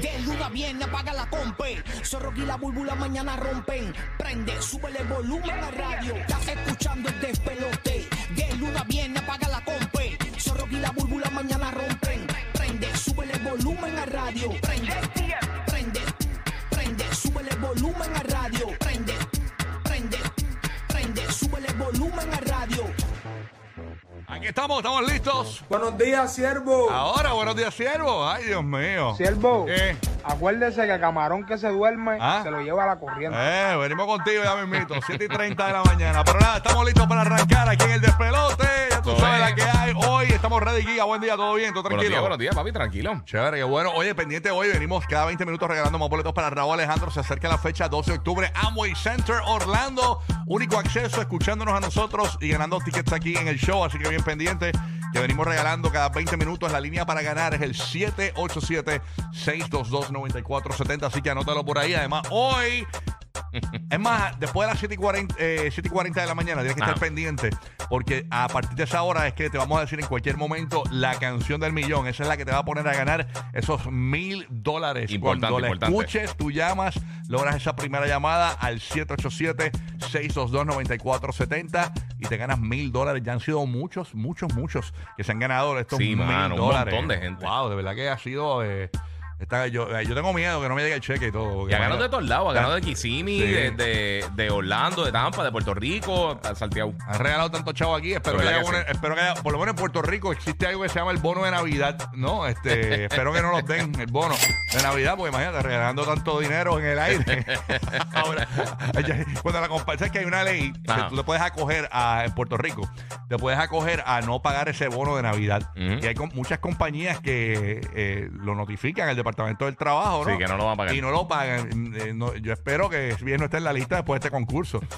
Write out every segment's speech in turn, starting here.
De luna viene, apaga la compe. Zorro y la búlbula mañana rompen. Prende, súbele el volumen a radio. Estás escuchando el despelote. De luna viene, apaga la compe. Zorro y la búlbula mañana rompen. Prende, súbele el volumen a radio. Prende, prende, prende, súbele el volumen a radio. Prende, prende, prende, súbele el volumen a radio. Aquí estamos, estamos listos. Buenos días, siervo. Ahora, buenos días, siervo. Ay, Dios mío. Siervo, ¿Qué? acuérdese que camarón que se duerme Ah. se lo lleva a la corriente. Eh, venimos contigo ya mismito, 7 y 30 de la mañana. Pero nada, estamos listos para arrancar aquí en el despelote. Tú sabes bien. la que hay. Hoy estamos ready, Giga. Buen día, todo bien, todo Buenos tranquilo. días, buenos días, papi, tranquilo. Chévere, qué bueno. Oye, pendiente hoy, venimos cada 20 minutos regalando más boletos para Raúl Alejandro. Se acerca la fecha 12 de octubre, Amway Center Orlando. Único acceso, escuchándonos a nosotros y ganando tickets aquí en el show. Así que bien pendiente, que venimos regalando cada 20 minutos. La línea para ganar es el 787-622-9470. Así que anótalo por ahí. Además, hoy es más, después de las 7 y 40, eh, 7 y 40 de la mañana tienes que estar pendiente porque a partir de esa hora es que te vamos a decir en cualquier momento la canción del millón. Esa es la que te va a poner a ganar esos mil dólares. Importante, Cuando la importante. escuches, tú llamas, logras esa primera llamada al 787-622-9470 y te ganas mil dólares. Ya han sido muchos, muchos, muchos que se han ganado estos Sí, mil mano, un dólares. montón de gente. Wow, de verdad que ha sido... eh, está- yo, eh, yo tengo miedo que no me llegue el cheque y todo. Y ha ganado de todos lados, ha ganado de Kissimmee, Sí. de, de, de Orlando, de Tampa, de Puerto Rico, a Santiago. Han regalado tanto chavo aquí. Espero que, haya que espero que haya- por lo menos en Puerto Rico existe algo que se llama el bono de Navidad, ¿no? Este, espero que no nos den el bono de Navidad, porque imagínate, regalando tanto dinero en el aire. Ahora, cuando la compa- es que hay una ley que tú te puedes acoger a, en Puerto Rico, te puedes acoger a no pagar ese bono de Navidad. Y hay muchas compañías que eh, lo notifican al Departamento del Trabajo, ¿no? Sí, que no lo van a pagar. Y no lo pagan. Eh, no- yo espero que bien no esté en la lista después de este concurso.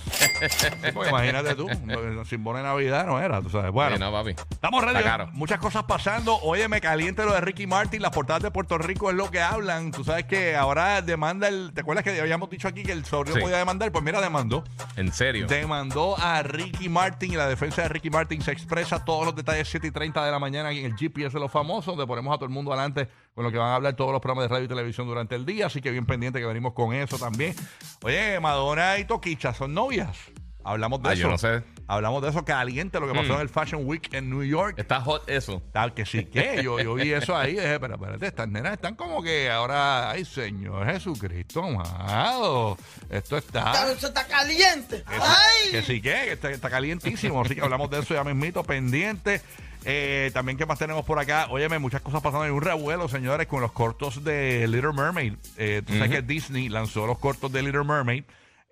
Sí, porque imagínate tú, no- sin bono de Navidad no era, tú sabes. Bueno, Sí, no, papi. estamos ready. Está caro. Muchas cosas pasando. Oye, me caliente lo de Ricky Martin. Las portadas de Puerto Rico es lo que hablan. Tú sabes que ahora demanda el. ¿Te acuerdas que habíamos dicho aquí que el sobrino Sí. podía demandar? Pues mira, demandó. En serio. Demandó a Ricky Martin y la defensa de Ricky Martin se expresa todos los detalles 7 y 30 de la mañana en el GPS de los famosos, donde ponemos a todo el mundo adelante con lo que van a hablar todos los programas de radio y televisión durante el día. Así que bien pendiente que venimos con eso también. Oye, Madonna y Toquicha son novias. Hablamos de Ah, eso. yo no sé. Hablamos de eso caliente, lo que pasó Mm. en el Fashion Week en New York. Está hot eso. Tal que sí que yo, yo vi eso ahí dije, pero espérate, estas nenas están como que ahora, ay Señor Jesucristo amado, esto está... Eso está caliente. Que sí- ¡Ay! Que sí, que, que está, está calientísimo. Así que hablamos de eso ya mismito, pendiente. Eh, también, ¿qué más tenemos por acá? Óyeme, muchas cosas pasando. Hay un revuelo, señores, con los cortos de Little Mermaid. Eh, tú sabes que Disney lanzó los cortos de Little Mermaid.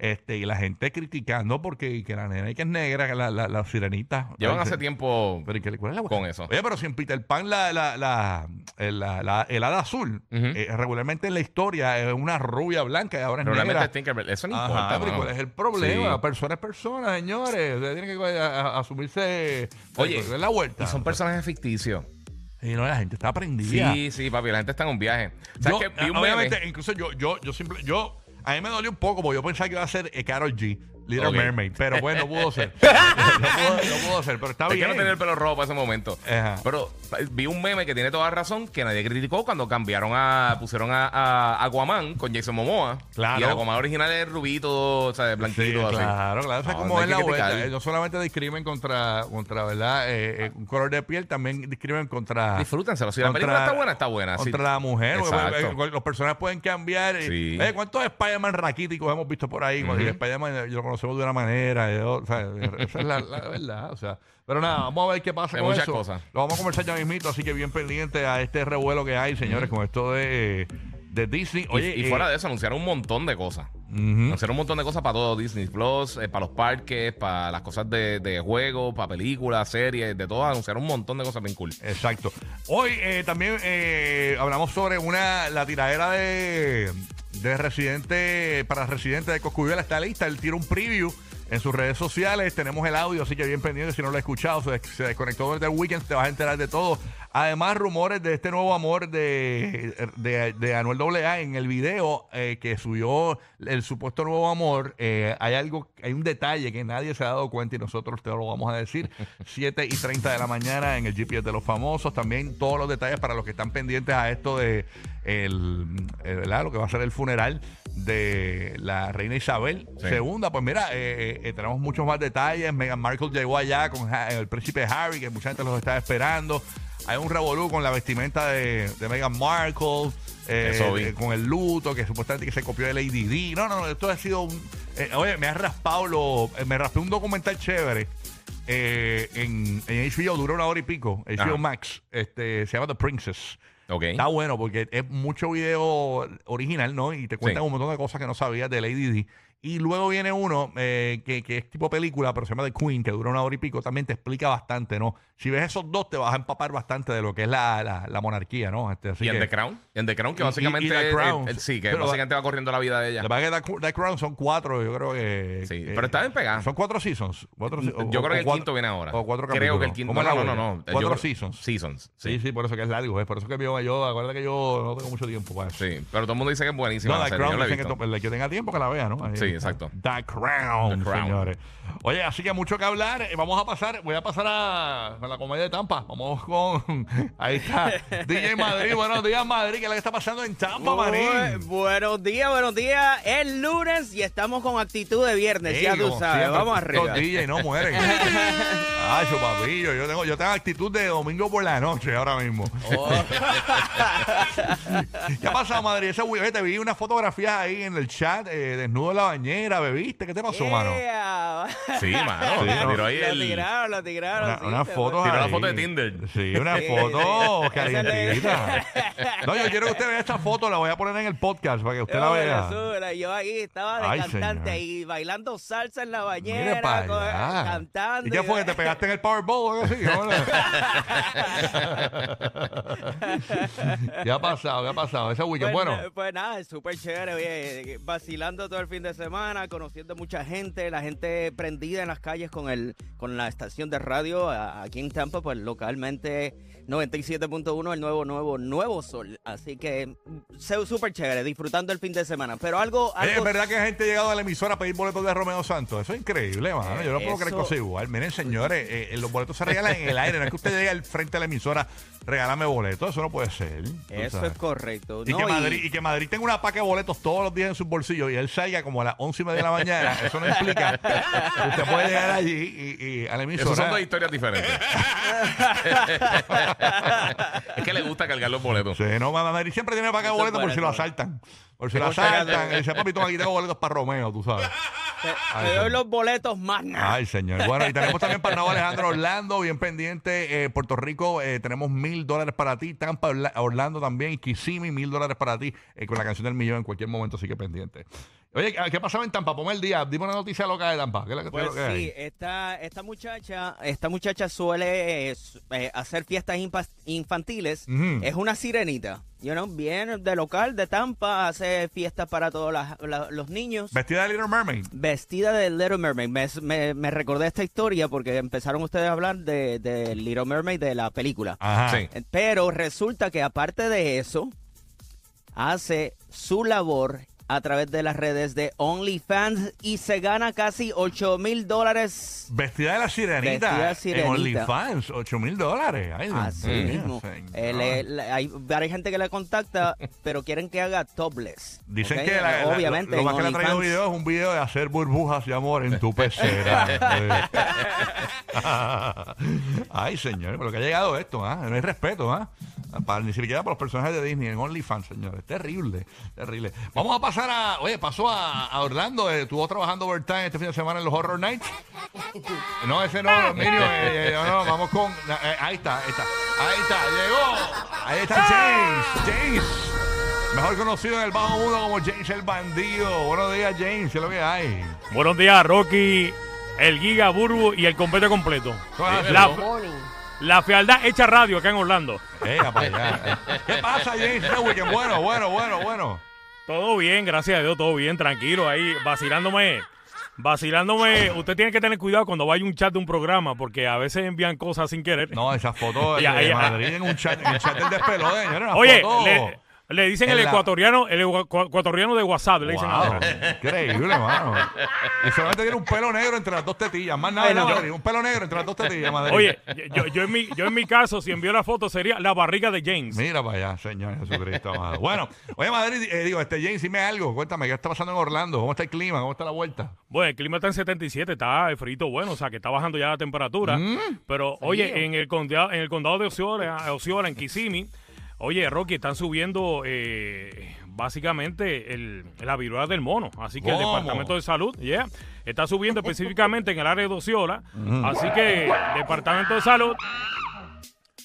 Este, y la gente criticando porque que la nena que es negra, que la, la, la sirenita. Llevan hace tiempo pero ¿y qué- cuál es la- con eso. Oye, pero si en Peter Pan la, la, la, el- la, el hada azul, Ujú. eh, regularmente en la historia es una rubia blanca y ahora es negra. Tinkerbell. Eso no Ajá, importa. pero ¿y mano. ¿cuál es el problema? Sí. Persona es persona, señores. Ustedes tienen que a- a- asumirse Oye, darle la vuelta. Y son personajes ficticios. Y no, la gente está aprendida. Sí, sí, papi, la gente está en un viaje. Yo, ¿Sabes qué? Vi un obviamente, meme. incluso yo, yo, yo simple, yo, a mí me dolió un poco porque yo pensaba que iba a ser eh, Karol G, Little. Mermaid, pero bueno, no pudo ser. no, pudo, no pudo ser, pero está Es que bien. no tenía el pelo rojo para ese momento. Ajá. Pero eh, vi un meme que tiene toda la razón que nadie criticó cuando cambiaron a. pusieron a, a Aquaman con Jason Momoa. Claro. Y el Aquaman original es rubito, o sea, Sí, blanquito, así. claro, claro. Es No, como no es la vuelta. Eh, No solamente discrimen contra, contra ¿verdad? Eh, eh, un color de piel, también discrimen contra. Disfrútenselo. Si la película está buena, está buena. Sí. Contra la mujer. los personajes pueden cambiar. Sí. eh, ¿Cuántos Spider-Man raquíticos hemos visto por ahí? El Spider-Man eh, lo conocemos de una manera. y o sea, esa es la, la verdad. O sea, pero nada, vamos a ver qué pasa Hay con muchas eso. cosas. Lo vamos a conversar ya mismito, así que bien pendiente a este revuelo que hay, señores, con esto de, de Disney. Y- Oye, y, eh, fuera de eso, anunciaron un montón de cosas. ujú. Anunciaron un montón de cosas para todo Disney Plus, eh, para los parques, para las cosas de, de juegos, para películas, series, de todo. Anunciaron un montón de cosas bien cool. Exacto. Hoy eh, también eh, hablamos sobre una la tiradera de, de residente para residente de Coscuyuela está lista. Él tira un preview en sus redes sociales. Tenemos el audio, así que bien pendiente. Si no lo has escuchado, se, se desconectó desde el weekend, te vas a enterar de todo. Además, rumores de este nuevo amor de, de, de Anuel AA en el video eh, que subió el supuesto nuevo amor. eh, hay algo, hay un detalle que nadie se ha dado cuenta y nosotros te lo vamos a decir. 7 y 30 de la mañana en el GPS de los famosos. También todos los detalles para los que están pendientes a esto de el, el- ¿verdad? lo que va a ser el funeral de la reina Isabel Sí. segunda. Pues mira, eh, eh, tenemos muchos más detalles. Meghan Markle llegó allá con el príncipe Harry, que mucha gente los está esperando. Hay un revolú con la vestimenta de, de Meghan Markle, eh, Eso vi. eh, con el luto, que supuestamente que se copió de Lady Di. No, no, no, esto ha sido un... eh, oye, me ha raspado, lo, eh, me raspé un documental chévere. eh, en, en HBO dura una hora y pico, HBO Ajá. Max, este, se llama The Princess. Ok. Está bueno porque es mucho video original, ¿no? Y te cuentan Sí. un montón de cosas que no sabías de Lady Di. Y luego viene uno eh, que, que es tipo película, pero se llama The Queen, que dura una hora y pico. También te explica bastante, ¿no? Si ves esos dos, te vas a empapar bastante de lo que es la, la, la monarquía, ¿no? Este, así Y en que- The Crown. En The Crown, que Y- y- básicamente. y The el- Crown. el- sí, que básicamente va corriendo la vida de ella. La verdad que The, The Crown son cuatro, yo creo que. Sí, que- pero está bien pegada. Son cuatro seasons. Cuatro, o- Yo o- creo que o el cuatro- quinto viene ahora. O cuatro Creo que el quinto. ¿Cómo No, es no, no, no. Yo Cuatro creo- seasons. Seasons. Sí, Sí. sí, por eso que es largo. ¿eh? Por eso que yo, yo, acuérdate que yo no tengo mucho tiempo para eso. Sí, pero todo el mundo dice que es buenísima No, The. Crown Yo dicen que, to- el que tenga tiempo que la vea, ¿no? Ahí Sí, exacto. The Crown, The Crown. señores. Oye, así que mucho que hablar. Eh, Vamos a pasar, voy a pasar a la comedia de Tampa. Vamos con. Ahí está. DJ Madrid. Buenos días, Madrid. ¿Qué es lo que está pasando en Tampa, Marín? buenos días, buenos días. Es lunes y estamos con actitud de viernes, Ey, ya tú sabes. siempre, Vamos arriba. DJ no mueren. Ay, papillo. Yo tengo, yo tengo actitud de domingo por la noche ahora mismo. Oh. ¿Qué ha pasado, Madrid? Ese oye, te vi unas fotografías ahí en el chat, eh, desnudo en la bañera, bebiste. ¿Qué te pasó, mano? Yeah. Sí, mano. Sí, no. Tiró ahí Lo el. tiraron, lo tiraron. Una, sí, una se foto Tiró la ahí. foto de Tinder. Sí, una Sí, foto sí. calientita. No, yo quiero que usted vea esta foto, la voy a poner en el podcast para que usted la vea. Yo ahí estaba de Ay, cantante señor. y bailando salsa en la bañera, para allá. cantando. ¿Y qué fue? ¿Te pegaste en el Powerball o algo así? ¿Qué ha pasado? ¿Qué ha pasado? Ese weekend, Pues, bueno. na- Pues nada, es súper chévere, oye, vacilando todo el fin de semana, conociendo mucha gente, la gente prendida en las calles con el con la estación de radio aquí en Tampa, pues localmente 97.1, el nuevo, nuevo, nuevo sol. Así que mm, súper chévere, disfrutando el fin de semana. Pero algo... Algo es verdad que gente ha llegado a la emisora a pedir boletos de Romeo Santos. Eso es increíble, mano. Yo no puedo creer cosas igual. Miren, señores, eh, los boletos se regalan en el aire. No es que usted llegue al frente de la emisora, regálame boletos. Eso no puede ser. Eso sabes. es correcto. Y, ¿no? que Madrid, y que Madrid tenga una paca de boletos todos los días en sus bolsillos y él salga como a las once y media de la mañana, eso no implica que usted puede llegar allí y, y a la emisora. Esas son dos historias diferentes. es que le gusta cargar los boletos. Sí, no, Madrid siempre tiene paca de boletos por si lo asaltan. Por si lo asaltan. Y dice, papi, toma aquí tengo boletos para Romeo, tú sabes. Te, doy los boletos más nada. Ay, señor. Bueno, y tenemos también para Alejandro Orlando, bien pendiente. eh, Puerto Rico, eh, tenemos mil dólares para ti. Tampa, Orla- Orlando también. Y Kissimmee, mil dólares para ti. eh, con la canción del millón en cualquier momento, así que pendiente. Oye, ¿qué pasaba en Tampa? Ponme el día. Dime una noticia loca de Tampa. ¿Qué es que, Pues lo que hay? sí, esta, esta muchacha, esta muchacha suele eh, eh, hacer fiestas infantiles. Es una sirenita. You know, viene de local de Tampa, hace fiestas para todos la- los niños. Vestida de Little Mermaid. Vestida de Little Mermaid. Me, me- me recordé esta historia porque empezaron ustedes a hablar de, de Little Mermaid de la película. Ajá. Sí. Eh, Pero resulta que aparte de eso, hace su labor a través de las redes de OnlyFans y se gana casi 8 mil dólares. Vestida de la sirenita. Vestida de En sirenita. OnlyFans, 8 mil dólares. Ay, Así mismo. Eh, le- le- hay varias gente que le contacta, pero quieren que haga topless. Dicen ¿ok? que la- la- obviamente lo, en más que le ha traído video es un video de hacer burbujas de amor en tu pecera. Ay, señor, por lo que ha llegado esto, ¿ah? No hay respeto, ¿ah? Para, ni siquiera para los personajes de Disney en OnlyFans, señores. Terrible, terrible. Vamos a pasar a. Oye, pasó a, a Orlando. eh, estuvo trabajando overtime este fin de semana en los Horror Nights. No, ese no, Emilio. eh, eh, no, no, vamos con. eh, ahí está, ahí está. Ahí está, llegó. Ahí está James. James. Mejor conocido en el bajo mundo como James el bandido. Buenos días, James. ¿Qué es lo que hay? Buenos días, Rocky, el Giga Burbu y el completo completo. La, la fealdad hecha radio acá en Orlando. Ella para allá. ¿Qué pasa, James? Este weekend, bueno, bueno, bueno, bueno. Todo bien, gracias a Dios, todo bien, tranquilo ahí, vacilándome Vacilándome, usted tiene que tener cuidado cuando vaya a un chat de un programa, porque a veces envían cosas sin querer. No, esa foto de. Madrid en un chat, en el chat del una Oye, foto- le, le dicen en el la- ecuatoriano, el ecu- ecuatoriano de WhatsApp, le dicen Wow, ahora. increíble, mano. Y solamente tiene un pelo negro entre las dos tetillas. Más nada, yo- Madrid, un pelo negro entre las dos tetillas, Madrid. Oye, yo, yo en mi, yo en mi caso, si envío la foto, sería la barriga de James. Mira para allá, Señor Jesucristo. amado. Bueno, oye, Madrid, eh, digo, este James, dime algo. Cuéntame, ¿qué está pasando en Orlando? ¿Cómo está el clima? ¿Cómo está la vuelta? Bueno, el clima está en 77, está el frito bueno, o sea que está bajando ya la temperatura. Mm. Pero, oye, en el condado, en el condado de Osceola, Osceola, en Kissimmee, oye, Rocky, están subiendo eh, básicamente el, la viruela del mono. Así que el ¿Cómo? Departamento de Salud, yeah, está subiendo específicamente en el área de Osceola. Así que Departamento de Salud,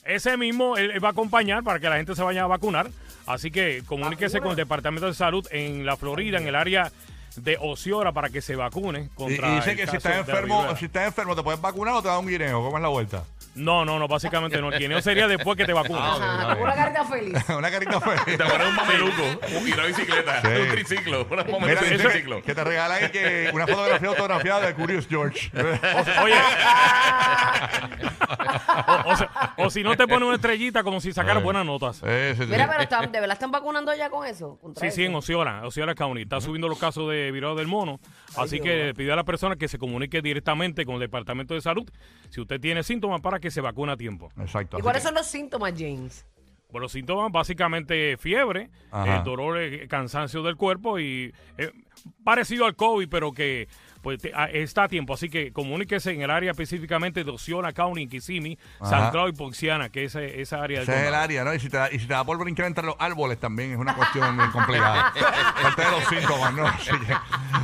ese mismo él, él va a acompañar para que la gente se vaya a vacunar. Así que comuníquese con el Departamento de Salud en la Florida, en el área de Osceola, para que se vacune Y, contra y dice el que si estás enfermo, si estás enfermo, ¿te puedes vacunar o te da un guineo? ¿Cómo es la vuelta? No, no, no, básicamente no. El guineo sería después que te vacunes. Ajá, con una carita feliz. Una carita feliz. Te pones un mameluco y una bicicleta, Sí. un triciclo, una Mira, que, triciclo. que te regalan que una fotografía autografiada de Curious George. Oye. o, o se- o si no te pone una estrellita como si sacara Ay. buenas notas. Sí, sí. Mira, pero están- ¿de verdad están vacunando ya con eso? Contra Sí, sí, eso? en Osceola, Osceola County. Está subiendo los casos de viruela del mono. Así que pide a la persona que se comunique directamente con el Departamento de Salud si usted tiene síntomas para que se vacune a tiempo. Exacto. ¿Y cuáles que- son los síntomas, James? Pues los síntomas, básicamente fiebre, eh, dolor, eh, cansancio del cuerpo y eh, parecido al COVID, pero que pues te- a- está a tiempo. Así que comuníquese en el área específicamente de Osceola County, Kissimmee. San y Ponciana, que es esa área del Ese es el área, ¿no? Y si, te da, y si te da por brincar entre los árboles también es una cuestión bien complicada. Parte de los síntomas, ¿no? Así que,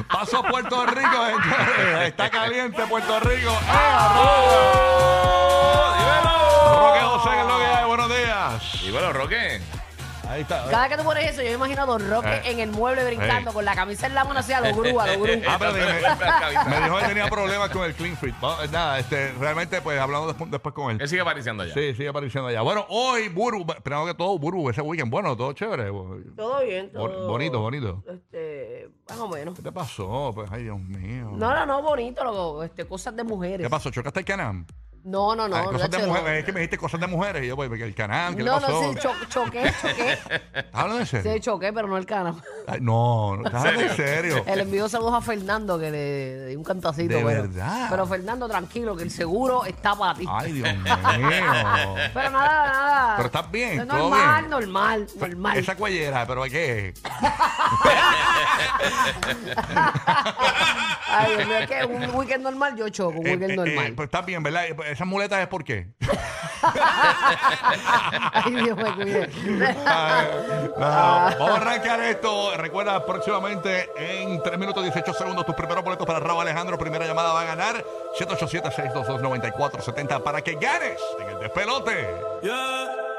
paso a Puerto Rico, señores. Está caliente Puerto Rico. ¡Eh, bueno, Roque, Ahí está. Cada vez que tú pones eso, yo me imagino a Don Roque Eh. en el mueble brincando Eh. con la camisa en la mano así a los grúa, a los grúa. Ah, pero me, me dijo que tenía problemas con el clean fit. Vamos, Nada, este, realmente, pues hablamos después, después con él. él sigue apareciendo allá. Sí, sigue apareciendo allá. Bueno, hoy, Buru, primero que todo, Buru, ese weekend, bueno, todo chévere. Todo bien, todo. bonito, bonito. Este, más o menos. ¿Qué te pasó? Pues, ay, Dios mío. No, no, no, bonito, lo- este, cosas de mujeres. ¿Qué pasó? ¿Chocaste el canam? No, no, no. Ah, cosas de mujeres. no. Es que me dijiste cosas de mujeres. Y yo, pues, el canam, ¿qué No, le pasó? no, sí, cho- choqué, choqué. ¿Estás hablando en serio? Sí, choqué, pero no el canal. Ay, no, no, ¿estás hablando en serio? El envío saludos a Fernando, que le di un cantacito. De pero, verdad. Pero Fernando, tranquilo, que el seguro está para ti. Ay, Dios mío. Pero nada, nada. Pero estás bien, todo Normal, bien. normal, normal. Esa cuellera, pero ¿qué? Ay, Dios mío, es que un weekend normal yo choco, un Eh, weekend eh, normal. eh, pues estás bien, ¿verdad? Esas muletas es por qué. Ay, Dios me cuide. Ay, no, Vamos a arrancar esto. Recuerda, próximamente en 3 minutos 18 segundos, tus primeros boletos para Raúl Alejandro. Primera llamada va a ganar 787-622-9470 para que ganes en el despelote. Yeah.